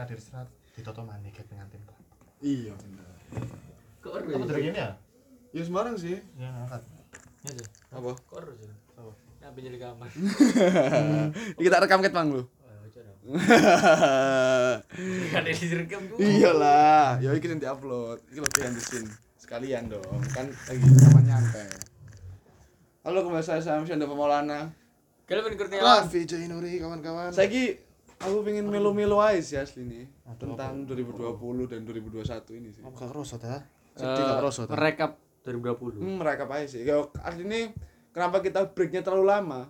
hadir serat ditoto maneh ket pengantin kok. iya bener Kok Apa dari ini ya? ya Semarang sih Ya ngangkat. Ya sih. apa Kok harus ya? Apa? Kamar. Ini kita rekam ket pang lu Wah, ojo dong. Kan ini direkam dulu. iyalah ya iki sing diupload iki lebih yang disin sekalian dong kan lagi sama nyantai halo kembali saya Sam Syanda Pemaulana Kalian Kurniawan. Raffi Jainuri kawan-kawan. saya ki aku pengen melo-melo aja sih asli nih Aduh, tentang 2020 dan 2021 ini sih Apa gak kerasa? Eh, Sedih gak kerasa ta? Merekap 2020. hmm, mereka apa sih ya asli ini kenapa kita breaknya terlalu lama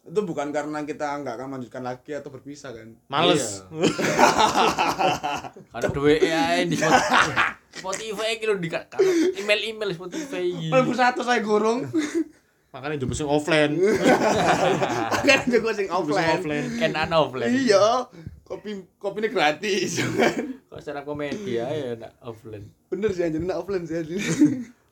itu bukan karena kita nggak akan melanjutkan lagi atau berpisah kan Males. Ada duit ya di Spotify. Lho di kalau email-email Spotify iki. Mlebu satu saya gurung Makanya jemput sing offline. kan juga sing Jemput sing offline offline. Kan ana offline. iya kopi kopi ini gratis Kok stand up komedi ya ya nak offline. bener sih anjir nak offline sih anjir.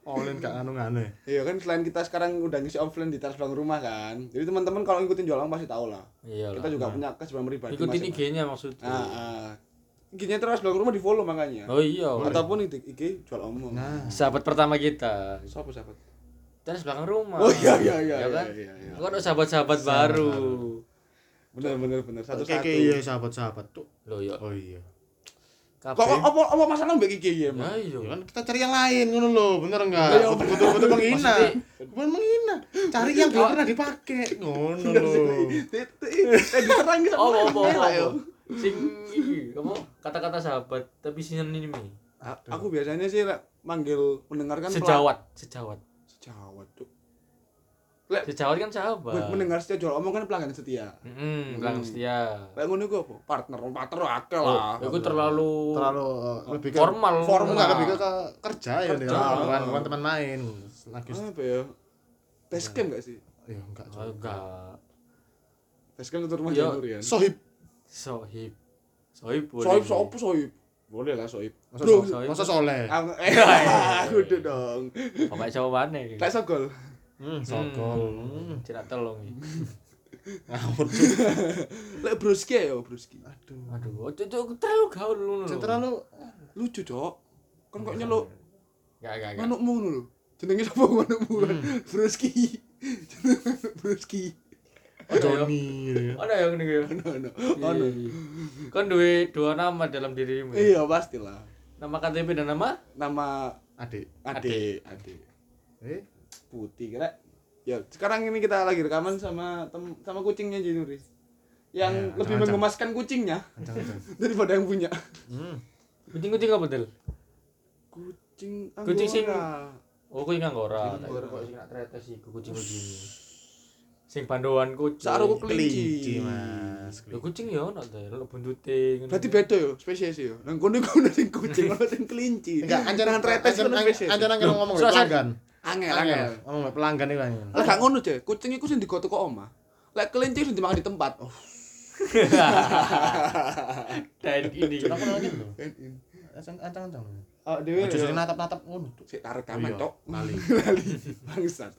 Offline gak anu-anu. iya kan selain kita sekarang udah ngisi offline di teras belakang rumah kan jadi teman-teman kalau ngikutin jualan pasti tahu lah Iya kita juga punya kesibukan pribadi Ikutin. IG-nya maksudnya. ah, ah. IG-nya teras belakang rumah di follow makanya Oh iya. ataupun IG, IG jual omong Nah, Sahabat pertama kita. siapa sahabat Terus belakang rumah. oh iya iya iya Ya iya kan? iya, iya. Kok ada sahabat-sahabat baru. bener bener bener satu satu oke, iya sahabat-sahabat tuh. Loh ya. Oh iya. kok kok apa apa masalah mbak IG ya Ya emang iya. Ya kan kita cari yang lain ngono lho, bener enggak? Iya, Betul-betul menghina. Bukan menghina, cari yang belum pernah dipakai. Ngono lho. eh diserang gitu Oh, oh, oh, yo. oh. Sing iki, kamu kata-kata sahabat tapi sinonim ini. Aku biasanya sih manggil mendengarkan Sejawat, sejawat. Sejawat tuh Sejawat kan sahabat. mendengar setia jual omong kan pelanggan setia Heeh, pelanggan setia. Kayak ngono iku apa? Partner, partner akeh Oh, lah. itu terlalu Terlalu uh, lebih ke formal. Formal. enggak lebih ke, ke kerja ya. Kerja. Bukan bukan teman main. Lagi apa ya? Basecamp enggak sih? ya enggak Oh, juga. enggak. Basecamp itu rumah ya. Sohib. Sohib. Sohib boleh. Soib, soib, soib. Boleh lah soib. Masa, Bro. so, masa soleh. Ang- Eh, kudu dong. Pokoknya mana Lek sogol. Hmm, sokol. Hmm, tidak tolong. Ngawur. Lek broski ya, broski. Aduh. Aduh, itu itu terlalu gaul lu. Terlalu Lucu, Cok. Kan kok nyeluk Enggak, enggak, enggak. manukmu lho. Jenenge sapa manukmu? Broski. Jenenge broski. Johnny. gitu ya. Ada yang ini ya. Ono, ono. Iya, Ono. iya. Kan dua dua nama dalam dirimu. ya? Iya, pastilah. Nama KTP dan nama Nama Adik. Ade, Ade. Eh, putih kira ya sekarang ini kita lagi rekaman sama tem sama kucingnya Jinuri yang Ya, lebih jangan-jangan. menggemaskan kucingnya kencang-kencang. daripada yang punya Hmm. kucing-kucing apa del? kucing Kucing sing- Anggora. Oh, kucing anggora. Kucing anggora. kok sing nak tretes iku kucing-kucing. Sing pandoan kucing. Saru Kelinci, kelinci Mas. Ya kucing ya ono ta, ono buntute ngono. berarti beda yo spesies yo nang kono kono sing kucing ono sing kelinci Enggak, anjan kono anjan spesies anjan ngomong pelanggan. angel Angel, angel ngomong pelanggan iki kan. lah gak ngono je kucing iku sing digoto kok omah lek kelinci sing dimakan di tempat oh Dan ini. Kenapa nanya lho? Ancang-ancang. Oh dewe Aja sing natap-natap ngono. Sik tarik kaman iya, tok lali. lali bangsat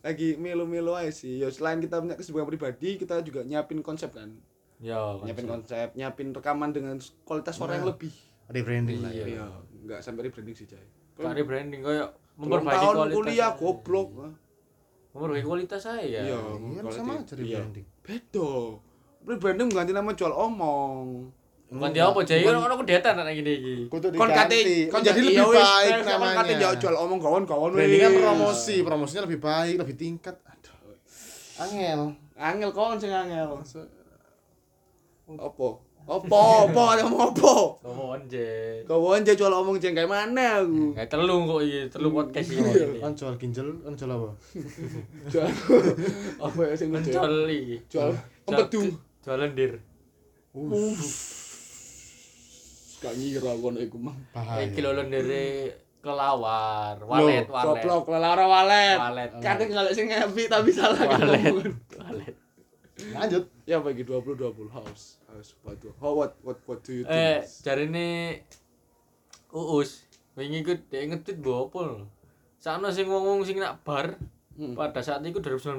lagi melo-melo aja sih ya selain kita punya kesibukan pribadi kita juga nyiapin konsep kan Ya, nyiapin konsep. nyiapin rekaman dengan kualitas suara yang Nah. lebih Rebranding lah ya. Iya. iya nggak sampai rebranding sih cai Kari branding koyo memperbaiki tahun kualitas. kuliah goblok Memperbaiki kualitas saya. iya Iya, sama aja iya. rebranding. beda rebranding mengganti nama jual omong Bukan dia apa jadi ono kedetan anak gini iki. Kon kate kon jadi jadi lebih baik eh, kon namanya. kate ya jual omong kawan kawan Branding kan promosi, promosinya lebih baik, lebih tingkat. Aduh. Angel. angel kawan sing angel opo opo opo ada mau opo Ngomong anje. kawan aja jual omong jeng kayak mana aku Kayak telu kok iki, telu podcast Iya. iki. Kan jual ginjal, kan jual apa? jual apa ya sing? Mencol iki. jual empedu Jual lendir. Gak ngira kono iku mah Bahaya. Iki lho lendire kelawar, walet, walet. goblok lelara walet Walet. kadang kalau sing ngepi tapi salah Walet. ngomong. Walet. Lanjut. ya bagi 20 20 house house what how what what what do you Eh, think jarine Uus, wingi ku dhek ngetweet mbok apa lho. Sakno sing ngomong sing nak bar Hmm. pada saat itu 2019.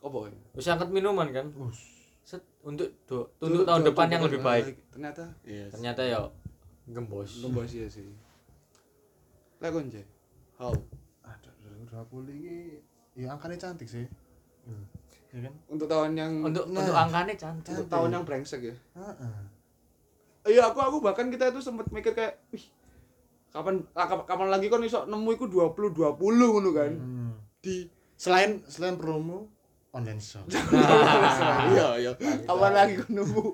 apa Wis angkat minuman kan. Us. Untuk do- untuk tahun depan yang lebih baik. ternyata iya Ternyata ya gembos. lembas ya sih lek kon Je how Aduh, 2020 ini ya angkanya cantik sih. Hmm. Ya kan? untuk tahun yang Untuk Nah. untuk angkanya cantik. untuk tahun yang brengsek ya Heeh. iya aku aku bahkan kita itu sempat mikir kayak wih kapan ah, kapan, kapan lagi kon iso nemu iku 20 20 ngono kan Hmm. di Selain selain promo online shop. iya iya kapan lagi nemu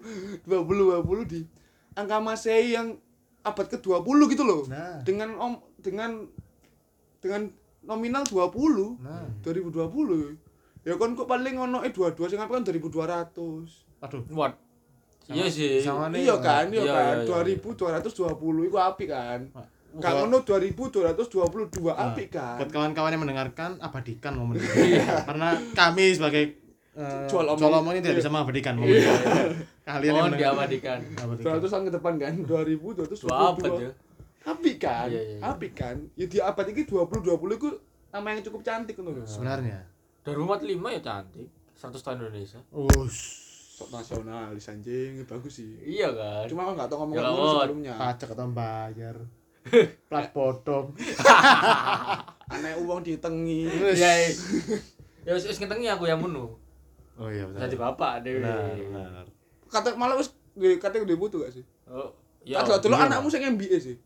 20 20 di angka masehi yang abad ke-20 gitu loh Nah. dengan om dengan dengan nominal 20 Nah. 2020 ya kon kok paling ono eh 22 sing apa kan 2200 Aduh. What? Iya sih. sama nih, iya kan iya Iya, kan iya, iya. 2220 itu api kan Buat- Gak ngono 2222 api kan Buat kawan-kawan yang mendengarkan, abadikan momen ini. Karena kami sebagai eh, Jual omong. jual ini tidak bisa mengabadikan momen ini. Kalian yang Mohon mendengar- diabadikan. abadikan. 200 tahun ke depan kan 2222 Dua abad ya. api kan Iya, iya, iya. api kan ya di abad ini 2020 itu nama yang cukup cantik ngono lho Sebenarnya. 2045 ya cantik. 100 tahun Indonesia. Us. sok nasionalis anjing bagus sih Iya kan? cuma aku nggak tahu ngomong Ya, sebelumnya Pajak atau bayar. Plat potong. aneh uang ditengi Iya. iya. Ya wis wis ngetengi aku yang munu. Oh iya betul. Jadi bapak dewe. Benar, benar. kata malah wis kata udah butuh gak sih Oh, ya. Kata dulu iya. anakmu sing MBA sih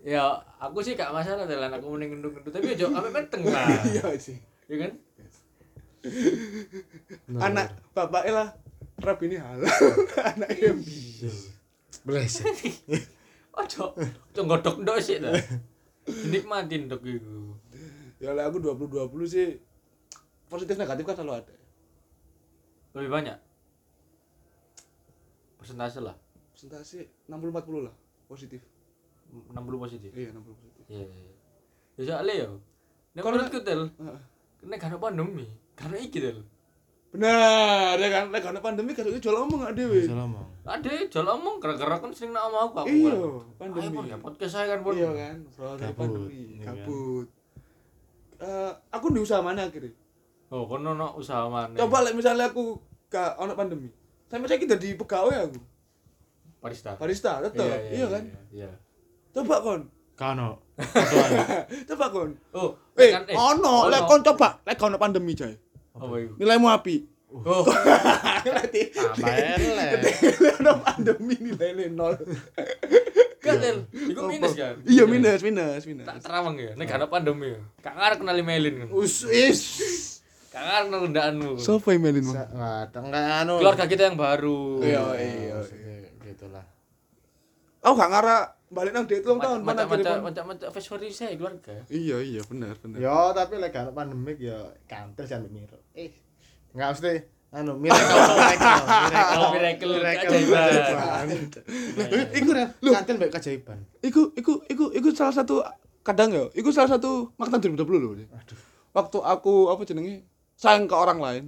Ya, aku sih gak masalah dalam aku mending gendut-gendut tapi aja sampe menteng lah. iya sih Ya kan? Benar, anak bapaknya lah rap ini halal anak MBA sih. Ojo, ojo godok ndok sih ta. Dinikmatin ndok iku. ya lah aku 2020 sih positif negatif kan selalu ada Lebih banyak. Persentase lah. persentase 60 40 lah positif 60 positif. iya 60 positif Iya. iya. Ya soalnya ya. Nek Karena- menurutku tel, Heeh. nek karena pandemi, karena iki tel. Benar ya kan lek karena pandemi kan jual omong gak dewe Salah ngomong. Ada jual omong gara-gara kan sering nak omong aku aku. Iya, kan. pandemi. Ayo, ya podcast saya kan, iya kan soal dari Gabut, pandemi iya kan. kabut Eh, aku di usaha mana akhirnya Oh, kono no usaha mana? coba lek misalnya aku gak ono pandemi sampai saya kita di pegawai aku barista. barista tetep iya, kan Iya. coba kon Kano. coba kon Oh, eh kan- ono lek kon coba lek ono pandemi itu? Nilaimu api Oh, berarti ono pandemi nilainya nol kan. Iku minus kan? iya minus minus minus Tak terawang ya, nek ada pandemi ya. Gak ngarep kenali Melin kan. Us is. Gak ngarep rendaanmu. Yang melin Enggak, enggak anu. Keluarga kita yang baru. Iya, iya. Maksudnya Gitulah. Aku gak ngarah balik nang date ulang tahun mana Macam-macam kirim. macam-macam festival saya keluarga. Iya iya benar benar. Yo, tapi lek gak pandemik ya kantor jangan miro. Eh. Enggak mesti anu miracle miracle miracle, keajaiban. Iku ya, kantor mbek keajaiban. Iku iku iku iku salah satu kadang ya, iku salah satu makna 2020 loh. Aduh. Waktu aku apa jenenge sayang ke orang lain,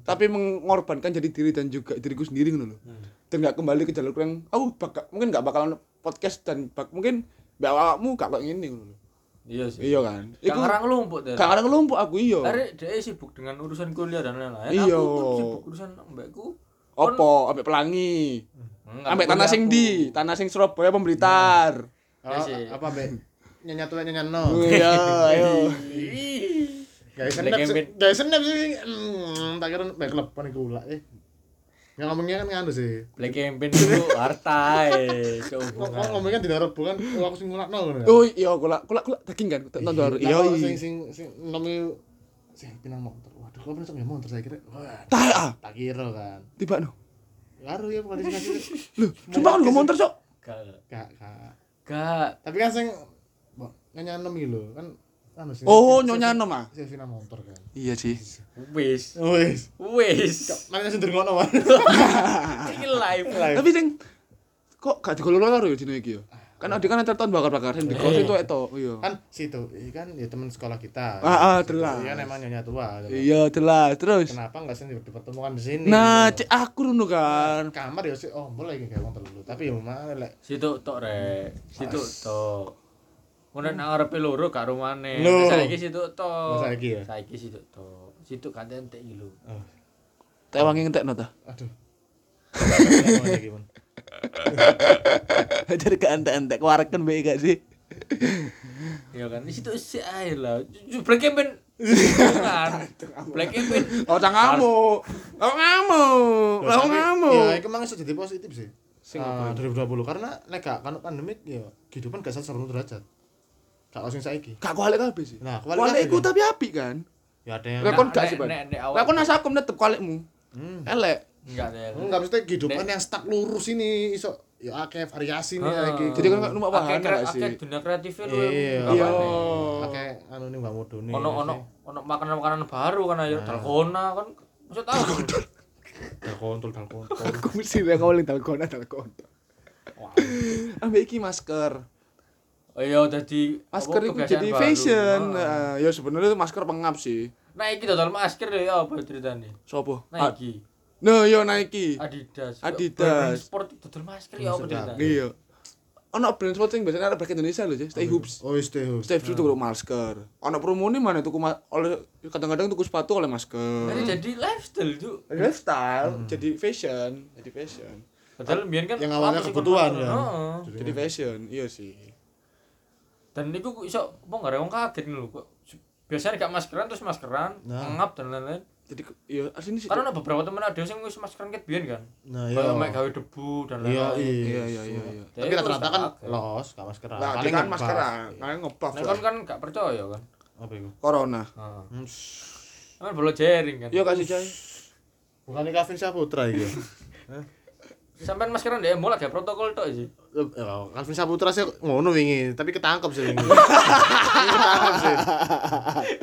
tapi mengorbankan jadi diri dan juga diriku sendiri ngono loh. Dan gak kembali ke jalur yang aku bakal mungkin gak bakalan podcast dan bak, mungkin mbak awakmu gak kayak gini ngono loh. Iya sih. Iya kan? Gak ngarang ngelumpuk tel. gak ada ngelumpuk aku iya. Hari dia sibuk dengan urusan kuliah dan lain-lain. Iya. Aku sibuk urusan mbakku. Opo, ambek pelangi. Enggak, Ambek tanah sing di, tanah sing Surabaya pemberitar. Oh, sih. apa mbek? Nyanyi tuh nyanyi no. Iya, ayo. Guys, Black senep campaign. sih. Guys, senep sih. Hmm, tak kira mbek kelepan iku ulah eh. Yang ngomongnya kan nganu sih. Black campaign itu harta Ngomong sehubungan. ngomongnya di Arab bukan aku sing ngulakno ngono. Oh iya, kula kula kula daging kan, tonton dulu. Iya, Lah, sing iya. sing sing nomi sing pinang motor. Waduh, kok pinang sampe motor saya kira. Wah, Tak ah, tak kira kan. tiba no. Karo ya bukan sing kasih. Loh, sumpah kan gak montor, Cok. Gak. Gak, gak. Gak. Tapi kan sing nyanyi iki lho, kan Oh, sing- nyonya sing- nom ah. sing pinang motor kan. Iya sih. Wis. Wis. Wis. Mana sing ngono man. Iki live. Tapi sing kok gak digolong loro ya dino iki ya. Kan ada kan antar tahun bakar-bakar sing digolong itu itu. Iya. Kan situ, ini kan ya teman sekolah kita. Ah, ah, Situ, jelas. Iya kan emang nyonya tua. Iya, jelas. Terus. Kenapa enggak sih dipertemukan di sini? Nah, gitu. cek aku dulu kan. kamar ya sih oh boleh kayak wong telu tapi ya mana lek Situ tok rek. Situ tok. Ngono nang ngarepe loro gak rumane. Lho. Saiki situ tok. Oh, saiki ya? Saiki situ tok. situ kan entek iki lho. Oh, Tak wangi ngentekno ta. aduh. Jadi ke entek-entek wareken bae gak sih? Ya kan di situ sih air lah. Black Campaign. kan. Black Campaign. Oh cang kamu. Oh kamu. Loh, Oh kamu. Ya, itu memang iso jadi positif sih. Sing Ah, apa? 2020 karena nek gak kan pandemik ya kehidupan gak 100 derajat. Gak langsung saiki. Gak kualik kabeh sih. Nah, kualik iku kan? tapi apik kan. Ya ada yang Lah kon gak sih, awak- Lah kon asakum tetep kualikmu. Hmm. Elek. Enggak deh. Enggak mesti kehidupan yang stuck lurus ini iso ya akeh variasi nih Ah. iki. Jadi kan numpak kre- gak sih? akeh dunia kreatifnya lu. Iya. Iya. akeh anu nih Mbak Modone. Ono ono ono makanan-makanan baru kan ayo dalgona kan. Maksud tahu. Dal kontol dal kontol. Aku mesti nek ngoleh dalgona dalgona. Wah. Ambek iki masker. Oh iya jadi Masker itu jadi fashion. Ah. Nah, ya sebenarnya itu masker pengap sih. Nike dodol masker deh ya apa ceritanya? Sopo? Nike, Nah, yo Nike. Adidas, Adidas. sport dodol masker ya apa ceritanya? Iya. Ono brand sport sing biasanya ada brand Indonesia loh, Stay Hoops. Oh, stay hoops. Stay Hoops tuku masker. Ono promo nih mana tuku ma- oleh kadang-kadang tuku sepatu oleh masker. Jadi jadi lifestyle tuh. lifestyle, jadi fashion, jadi fashion. Padahal biar kan Yang awalnya kebutuhan, kan? Heeh. Jadi fashion, iya sih. Dan niku kok iso apa nggak rewong kaget nih lho kok. Biasanya gak maskeran terus maskeran, Nah. ngap dan lain-lain. Jadi iya aslinya sih. Karena ada beberapa temen ada yang wis maskeran ket biyen kan. Nah, iya. mek gawe debu dan Iya, lain-lain. Iya, iya, iya, iya. Jadi Tapi rata-rata kan los, gak maskeran. Nah, Paling kan ngepas. maskeran, kalian ngepuff. Nah kan kan gak percaya kan. Apa itu? Corona. Heeh. Hmm, Kan bolo jaring kan. Iya kasih cai. Bukan Calvin Saputra iki. Sampean maskeran deh mulai gak protokol tok sih. Ya, Calvin Saputra sih ngono wingi, tapi ketangkep sih wingi. ketangkep sih.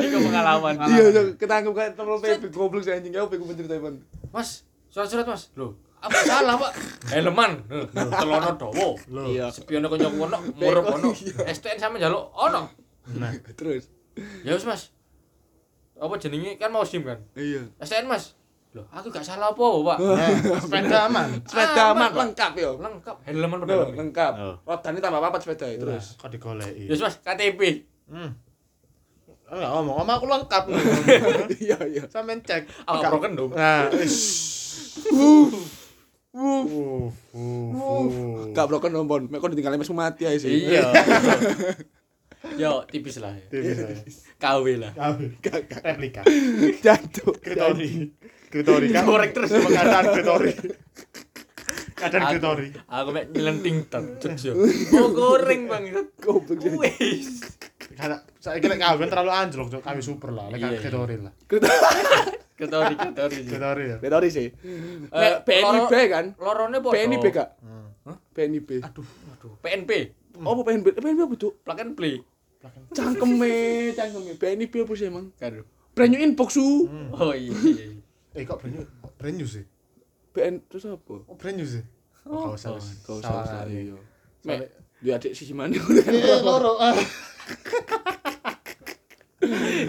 Iku pengalaman. Iya, iya, ketangkep kan temen PP goblok sih anjing. Ya apa iku penceritaan. Mas, surat-surat Mas. Loh, apa salah, Pak? Helman. Telono dawa. Iya. Spiono konco ono, murup ono. STN sama njaluk ono. Nah, Terus. Ya wis, Mas. Apa jenenge kan mau SIM kan? Iya. STN, Mas. Loh, aku gak salah apa, Pak? nah, sepeda aman. Sepeda Aman, aman lengkap yo. Lengkap. Helman padahal. lengkap. Oh. Rodane tambah papat sepeda terus. Kok digoleki. Ya wis, Mas, KTP. Hmm. Enggak ngomong, ngomong aku lengkap. Iya, iya. Sampeyan cek. Apa Enggak. broken dong? Nah. Wuh. Uh, uh, uh. Gak broken nombon. Mek kon ditinggal mes mati ae sih. Iya. Yo, tipis lah. ya. Tipis. KW lah. Replika. Jantung. Kritori. Kritori kan korek terus keadaan kritori. Keadaan Aku- kritori. Aku mek nyelenting yo. Oh, goreng Bang. Goblok sih. Wis. Karena saya kira kawin terlalu anjlok, Cok. kawin super lah, lek Iya, kritori lah. Ketori, ketori. Kritori ya. Bedori sih. Eh, Nek PNIB loro- kan. Lorone podo. PNIB kak. PNIB. Aduh, aduh. PNP. Oh, apa PNB? PNB apa tuh? Plug and play. Cangkeme, cangkeme. PNIB apa sih emang? Karo. Brand new inbox su. Oh iya. iya, iya. Eh kok brand new? Brand new sih. PN terus apa? Oh, brand new sih. Oh, kau salah. Kau Salah. salah iya. Mek, dia adik sisi mana? Eh, loro. ah.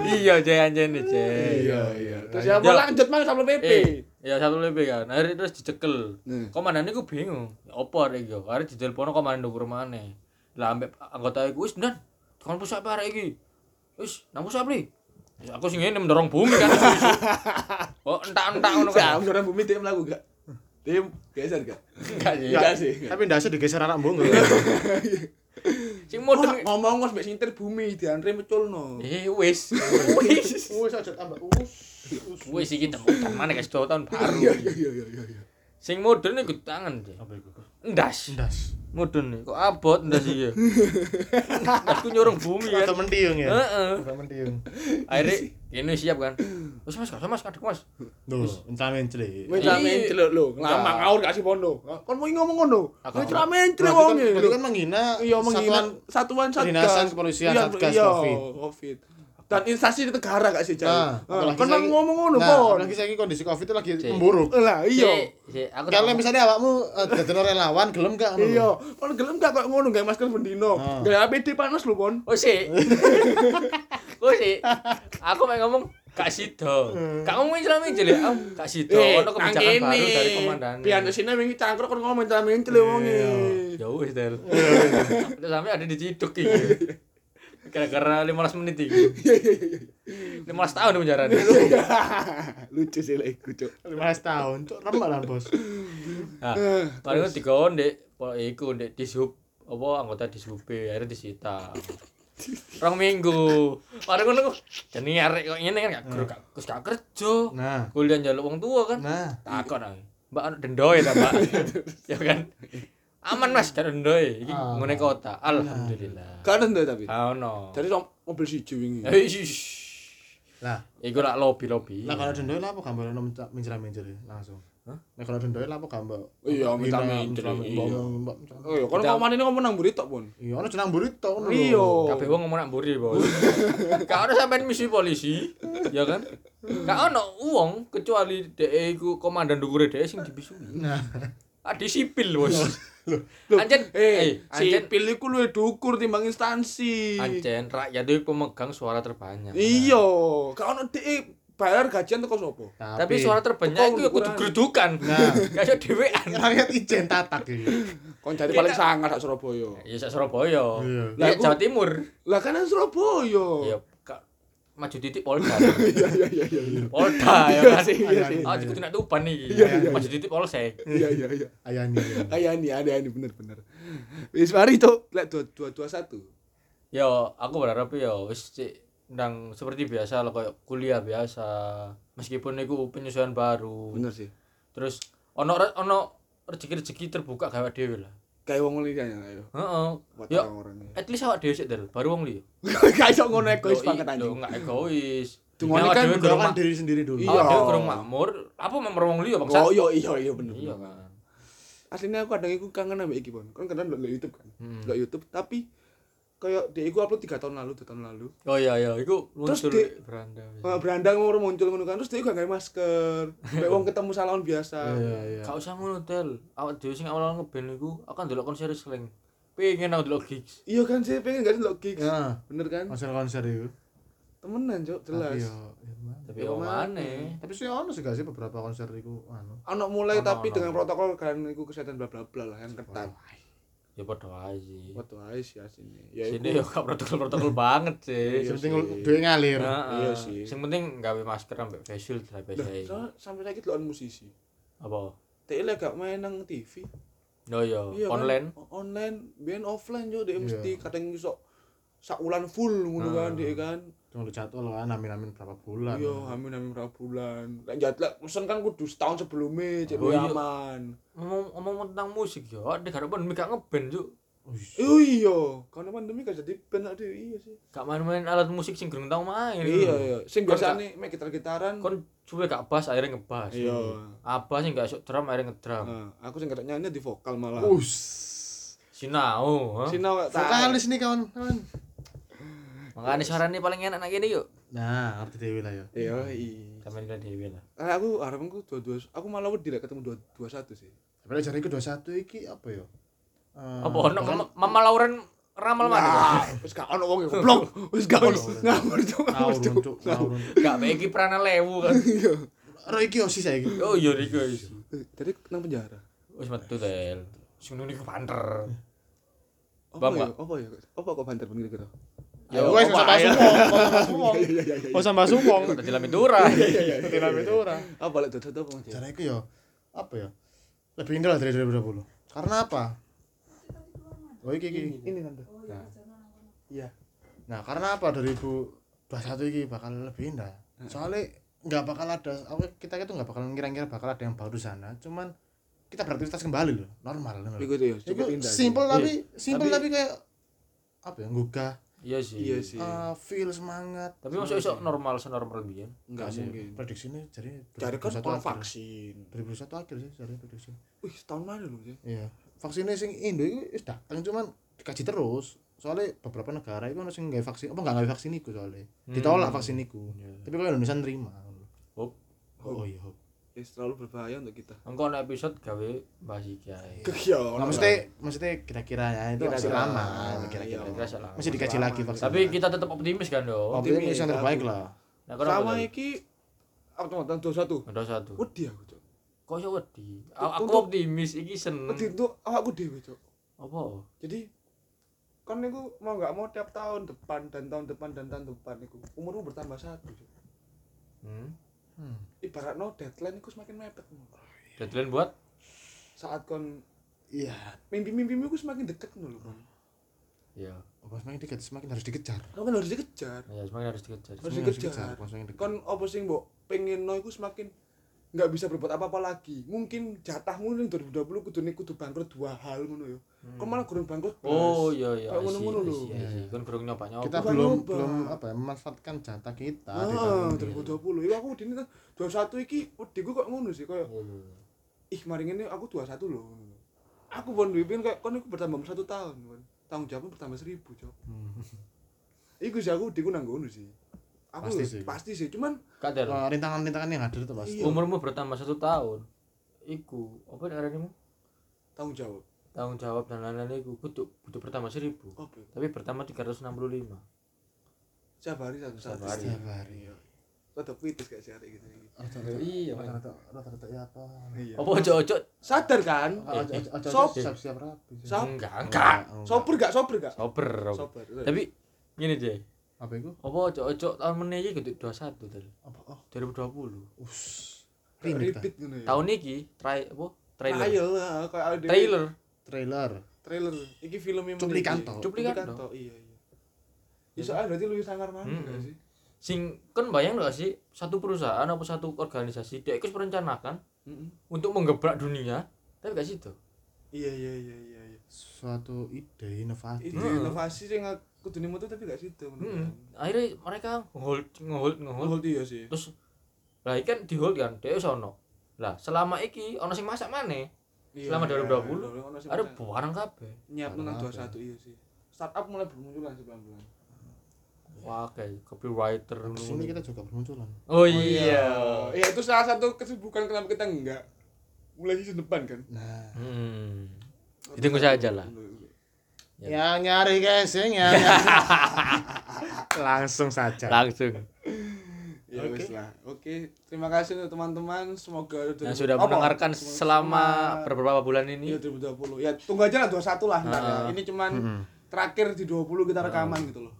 Iya, jangan jangan Iya, iya. Terus Ya. apa lanjut mang sampai PP. Eh, ya satu lebih kan. Akhirnya terus dicekel. Hmm. Komandan iku bingung. Ya Apa arek iki? Akhirnya ditelepon komandan ndukur maneh. Lah ambek anggota iku wis dan kon pusat apa arek iki? Wis, nang pusat li. Ya, aku sing ngene mendorong bumi kan. oh, entak-entak ngono Sam, kan. orang bumi tim lagu gak? Tim geser gak? Enggak sih. Enggak sih. Tapi ndasnya digeser anak mbok. Sing Oh, modern. ngomong ngos mbek sinter bumi di Andre meculno. Eh, wis. Wis. Wis aja tambah us. Wis iki temu mana guys, dua tahun baru. Iya iya iya iya iya. Sing modern iku tangan. Apa iku? Ndas. Ndas. Modern nih. Kok abot ndas iki ya? Ndasku nyurung bumi Rada kan. mendiung ya. Heeh. Rada mendiung. Akhirnya ini siap kan. Wis Mas, gak Mas, kadek Mas. Duh, encamen celi. Wis Iya. ramen celuk lho. Lama ngawur gak sih Pondo. Kon mau ngomong ngono. Aku- celuk Berarti wong kan, kan menghina Iya menghina satuan satgas kepolisian, Iya, satgas iya, Covid. Covid. Dan instansi di negara gak sih, Cak? Nah, apalagi kan saiki- ngomong ngono, Nah, Pon. apalagi saiki kondisi Covid itu lagi memburuk. Lah iya. Sik, sik, aku Kalau misalnya awakmu uh, dadi relawan gelem gak? Iya, kon gelem gak kok ngono gawe masker bendino. Ah. Gawe APD panas lho, Pon. Oh sih. Oh sih. Aku mau ngomong Kak Sido. Kak ngomong Islam aja ya. Aku Kak Sido. Ono kebijakan baru dari komandan. Pian sini wingi cangkruk kon ngomong ramen celuk wong e. Ya wis, Del. Terus sampe ada diciduk iki. Gara-gara 15 menit iki. Iya iya iya. iya. 15 tahun di penjara. Lucu sih lah iku, Cuk. 15 tahun, cuk remalan, Bos. Nah, paling kan dikon ndek po- iku ndek disub apa anggota disub akhirnya disita. Rong minggu. Paling ngono kok jenenge arek kok ngene kan gak guru gak terus gak kerja. Nah, Kuliah njaluk wong tua kan. nah. Takon aku. Mbak ana dendoe ta, Mbak? ya kan. Aman Mas, gak dendoe. Iki Ah. ngene kota. Alhamdulillah. Kan ndo tapi. Ah ono. Jadi som- mobil siji wingi. Eh. Lah, Iku lak lobby-lobby. lah kalau lah apa gambar nom mincer-mincer langsung. Hah? Nah kalau dendoi lah apa gambar? Iya, iya. mbak, mincer- Oh iya, kan ngomong ini ngomong nang mburi tok, Pun. Iya, ono jenang ngono lho. Iya. Kabeh wong ngomong nak mburi, Bos. Gak ono sampean misi polisi, ya kan? Gak ono wong kecuali dhek iku komandan dukure dhek sing dibisui. Nah, Ah disiplin, Bos. Anjen Eh, anjen sipil iku luwih dukur timbang instansi. anjen rakyat itu pemegang suara terbanyak. Iya, gak ono dhek bayar gajian teko sapa? Tapi suara terbanyak Kok itu ya kudu gerudukan. Nah. Gak iso dhewean. rakyat ijen tatak iki. Kon jadi paling sangar sak Surabaya. Ya sak Surabaya. Iya. Lah aku- Jawa Timur. Lah kan Surabaya. Ya Kak maju titik Polda. Iya iya iya. Polda ya Iya kan. sih, iya sih. Ah kudu nak tuban iki. Maju titik Polsek. Iya iya iya. Ayani. ayani. Ini bener bener. Wis mari tuh, lek dua dua dua satu. Ya, aku berharap ya wis cik ndang seperti biasa lah kayak kuliah biasa. Meskipun itu penyesuaian baru. Bener sih. Terus ono ono rezeki-rezeki terbuka gawe dhewe lah. Kayak wong liya ya ayo. Heeh. Ya, at least awak dhewe sik Del, baru wong liya. Kayak iso ngono egois banget anjing. loh, enggak egois. Awak kan Menggerakkan diri sendiri dulu. Iya. dhewe kurang makmur, apa member wong liya bangsa? Oh iya iya iya bener. Iya kan. Aslinya aku kadang iku kangen ambek iki, Bon. Kan kadang ndelok YouTube kan. Hmm. Ndelok YouTube tapi kayak dia iku upload 3 tahun lalu, 2 tahun lalu. Oh iya iya, iku Terus muncul di- di beranda. Uh, berandang mau muncul ngono kan terus dia gak gawe masker. Kayak wong ketemu salon biasa. Iya, iya. Gak usah ngono Del. Awak dhewe sing awal ngeband iku akan ndelok konser slang. Pengen aku ndelok gigs. Iya kan sih pengen gak ndelok gigs. Ya, Bener kan? konser-konser itu. Temenan, Cuk, jelas. Tapi yo. Tapi yo mana? Tapi sih ono sih gak sih beberapa konser itu anu. Anak mulai Ono, tapi ono. dengan protokol kan iku kesehatan bla bla bla lah yang ketat. Ya padha ae sih. What ae sih asine. Ya Sini yo gak protokol-protokol banget sih. Iya Yang penting duwe ngalir. Nah, Iya sih. Sing penting gawe masker ambek face shield lah biasa Lah, iki. soalnya sampai lagi delokan musisi. Apa? Lek gak main nang TV. Yo yo, Iya kan? online. Online, ben offline yo dia Iya. mesti kadang iso sak wulan full ngono Ah. kan dia kan. Cuma lu jadwal kan amin-amin berapa bulan. Iya, amin amin berapa bulan. Lek jat lek mesen kan kudu setahun sebelumnya cek Oh, iya. aman. Ngomong ngomong tentang musik yo, ada gak pandemi gak ngeband juk. Oh iya, karena pandemi gak jadi band ada iya sih. Gak main-main alat musik sing gurung tau main. Iya iya, sing biasane mek gitar-gitaran. Kon coba gak bass akhirnya ngebas. Iya. Apa sing gak esuk drum akhirnya ngedrum. Nah, aku sing gak nyanyi di vokal malah. Us. Sinau, ha? Sinau gak. Vokalis nih kawan-kawan. Makanya suaranya paling enak nak gini yuk. Nah, ngerti dewi lah ya. Iya, iya. Sampai kita dewe lah. Nah, aku harapanku dua-dua aku malah wedi lek ketemu dua dua satu sih. Tapi jari ke 21 iki apa ya? Eh, Apa ono Mama, Lauren ramal mana? Nah, wis gak ono wong goblok. Wis gak ono. Ngawur cuk. Ngawur. Gak baik prana lewu kan. Iya. Ora iki osis saiki. Oh iya Riko guys. Eh, Tadi nang penjara. Wis metu tel. Sing nuni ke banter. Apa ya? Apa ya? Apa kok banter bener kira? Ya wes usah ae. sumong, Iya iya iya. Oh sama sumong. Dadi lambe dura. Dadi lambe itu ora. Apa lek satu apa Mas? Jari iku ya apa ya? Lebih indah lah dari 2020. Karena apa? Oh iki iki. Ini tante. Nah, Iya. nah karena apa 2021 iki bakal lebih indah. Soalnya nggak bakal ada apa kita itu nggak bakal ngira-ngira bakal ada yang baru sana. Cuman kita beraktivitas kembali loh, normal loh. Iku tuh ya, Itu cukup indah. sih. simple tapi simple Tapi- tapi kayak apa ya nggugah Iya sih. Iya sih. eh, feel semangat Tapi masuk iso normal senormal biyen. Enggak sih mungkin. prediksi ini jadi Cari kan 2021 orang akhir. vaksin. 2021 akhir sih cari prediksi Wih, tahun mana lu sih? iya vaksinnya sing Indo itu wis datang cuman dikaji terus soalnya beberapa negara itu ada sing nggak vaksin apa nggak nggak vaksin iku soalnya ditolak vaksin iku tapi kalau Indonesia nerima Hop. oh iya hop Ya, terlalu berbahaya untuk kita. Engko ana episode gawe bahas iki ae. Nah, maksudnya maksudnya kira-kira ya itu masih lama Iya. kira-kira salah. masih dikaji lagi vaksin Tapi kita tetap optimis kan, Do. optimis yang terbaik lah Nah, sama iki aku tahun dua satu. Ada satu. Wedi aku cok. Kok iso wedi? Aku optimis iki seneng. Wedi itu awakku dewe cok. Apa? Jadi kan niku mau nggak mau tiap tahun depan dan tahun depan dan tahun depan niku umurmu bertambah satu Cuk. Hmm. Hmm. ibarat no deadline niku semakin mepet Deadline buat saat kon Iya. mimpi-mimpimu iku semakin deket lho kon Iya. Apa semakin dekat semakin harus dikejar. Kamu kan harus dikejar Ya, semakin harus dikejar. Harus Semakin dikejar. semakin dekat. kon apa sing mbok pengen no iku semakin nggak bisa berbuat apa-apa lagi mungkin jatahmu ning 2020 kudu nih kudu bangkrut dua hal ngono yo kon malah kurang bangkrut. Oh iya iya. Kayak I see, ngono-ngono I lho. see, I see. Kan kurang nyoba nyoba. kita Bukan belum nyoba. belum apa ya memanfaatkan jatah kita di Ah, tahun ini. 2020. Iku aku dini kan 21 iki wediku kok ngono sih Iya, iya, iya. ih mari ngene aku 21 loh. Aku pun duwe kayak kon iku bertambah satu tahun kon. Tanggung jawabmu bertambah seribu, Cok. Hmm. Iku sih aku diku nang ngono sih. Aku Pasti pasti sih. Pasti sih, cuman Kak Del, Wah, rintangan-rintangan yang hadir itu pasti. Iya. umurmu bertambah satu tahun. Iku, apa yang mu? tanggung jawab. Tanggung jawab dan lain-lain iku butuh butuh bertambah seribu. Oke. Tapi bertambah 365. Setiap hari satu Setiap satu. hari. Setiap hari. Rada puitis gak sih hari gitu. Iya. Rata-rata rata-rata ya apa? Iya. Apa ojo-ojo? Sadar kan? Aja- Sop. siap-siap rapi. sih. Sop. Enggak, enggak. Enggak. Sober gak? Sober gak? Sober. Sober. Tapi gini deh. Apa itu? Apa ojo-ojo tahun meneh iki kudu 21 Del. Apa? Oh, 2020. us. Kayak Remake ta? repeat ngono ya. Tahun iki try apa? Trailer. Trial lah, kayak ada Trailer. Trailer. trailer. Iki filmnya Cuplikanto. Cuplikanto. Iya, iya. Ya soalnya berarti lebih sangar mana gak sih? Sing kan bayang gak sih satu perusahaan apa satu organisasi dia ikut merencanakan Mm-mm. untuk menggebrak dunia tapi gak situ. Iya, iya, iya, iya, iya. Suatu ide inovasi. Mm. inovasi sing aku dunia tuh tapi gak situ Hmm. Akhirnya mereka ngehold ngehold ngehold Hold iya sih. terus lah iki kan di hold kan dia sono. Lah selama iki ono sing masak maneh. Iya, selama iya, 2020, iya, ono sing Ada barang kabeh. nyiap nang Barang 21 iya sih. Startup mulai bermunculan sih pelan-pelan. Wah kayak copywriter Di sini kita juga bermunculan. Oh iya. Iya, itu salah satu kesibukan kenapa kita enggak mulai season depan kan. Nah, Hmm. Ditunggu saja lah. Yang nyari casing ya. Langsung saja. Langsung. Ya Oke. wis lah. Oke, terima kasih untuk teman-teman. Semoga Yang sudah Apa? mendengarkan Semoga- selama beberapa bulan ini. 2020. Ya tunggu aja lah 21 lah ntar ya. Ini cuman Mm-mm. terakhir di 20 kita rekaman gitu loh.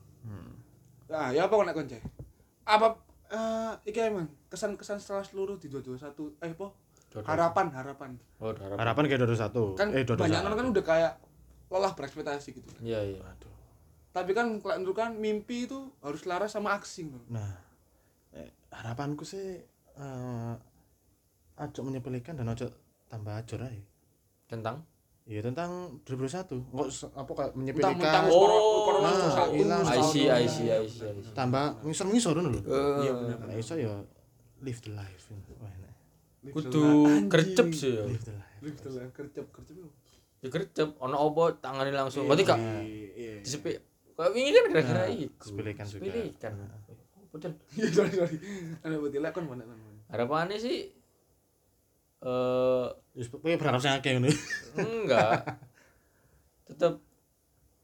Nah, ya apa kok nek konce? Apa eh iki emang kesan-kesan setelah seluruh di 2021 eh po harapan harapan Oh, harapan. Harapan kayak 21. kan eh 21. banyak orang kan udah kayak lelah berekspektasi gitu Iya, iya. Aduh. tapi kan kalau menurut kan mimpi itu harus laras sama aksi Nah, eh, harapanku sih eh aja menyepelekan dan aja tambah ajur aja. Tentang Iya tentang 2021. Enggak apa kayak menyepelekan wis corona corona nah, wis satu hilang. wis I see, tahun. I see, I see, I see. tambah ngisor-ngisor dulu lho. iya Eh, benar Nah, iso ya live the life. Wah, kudu gercep sih ya. Live the life. live the life kerjep kerjep itu Ya gercep ono opo tangani langsung. Berarti gak iya disepik. Kayak wingi kan kira-kira Nah, iku. sepelekan juga. Sepelekan. Betul. iya sorry sorry ana betul kan mana Harapannya sih eh Wis kowe berharap sing akeh ngono. enggak. Tetap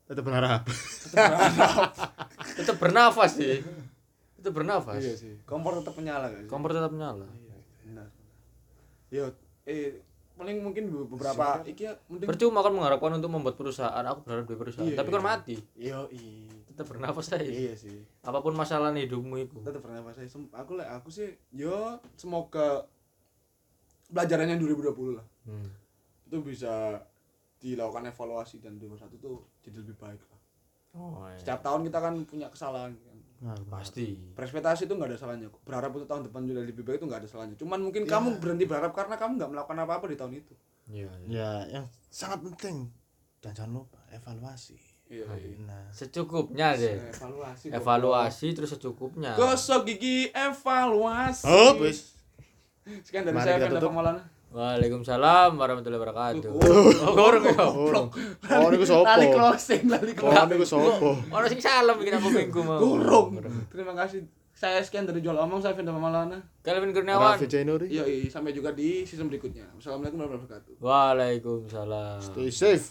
Tetep berharap. tetap bernafas sih. Tetap bernafas. iya sih kompor tetap menyala kan Kompor tetap nyala. Iya, benar. Yo, eh paling mungkin beberapa iki ya mending Percuma kan mengharapkan untuk membuat perusahaan, aku berharap di perusahaan. Iya, Tapi kan iya. mati. yo i. Tetap bernafas aja. Iya sih. Apa pun masalah hidupmu itu. Tetap pernah saya sem- aku lah aku sih yo semoga pelajarannya 2020 lah. Hmm. Itu bisa dilakukan evaluasi dan 2021 tuh jadi lebih baik lah. Oh, iya. Setiap tahun kita kan punya kesalahan kan. Nah, pasti. Berekspektasi itu nggak ada salahnya kok. Berharap untuk tahun depan juga lebih baik itu nggak ada salahnya. Cuman mungkin kamu berhenti berharap karena kamu nggak melakukan apa-apa di tahun itu. Iya. iya. Ya, yang sangat penting dan jangan lupa evaluasi. Iya. Nah, Secukupnya deh. Evaluasi. Evaluasi terus secukupnya. Gosok gigi evaluasi. oh, wis. Sekian dari Mari saya tutup. Pemalana. Waalaikumsalam warahmatullahi wabarakatuh. Oh. Oh, gorong ya. Oh, niku sapa? Lali closing, lali Oh, closing. niku sapa? Orang sing salam bikin apa minggu mau. Durung. Terima kasih. Saya sekian dari Jual Omong, saya Fenda Pemalana. Kelvin Kurniawan. Raffi Jainuri. Iya, iya, sampai juga di season berikutnya. Wassalamualaikum warahmatullahi wabarakatuh. Waalaikumsalam. Stay safe.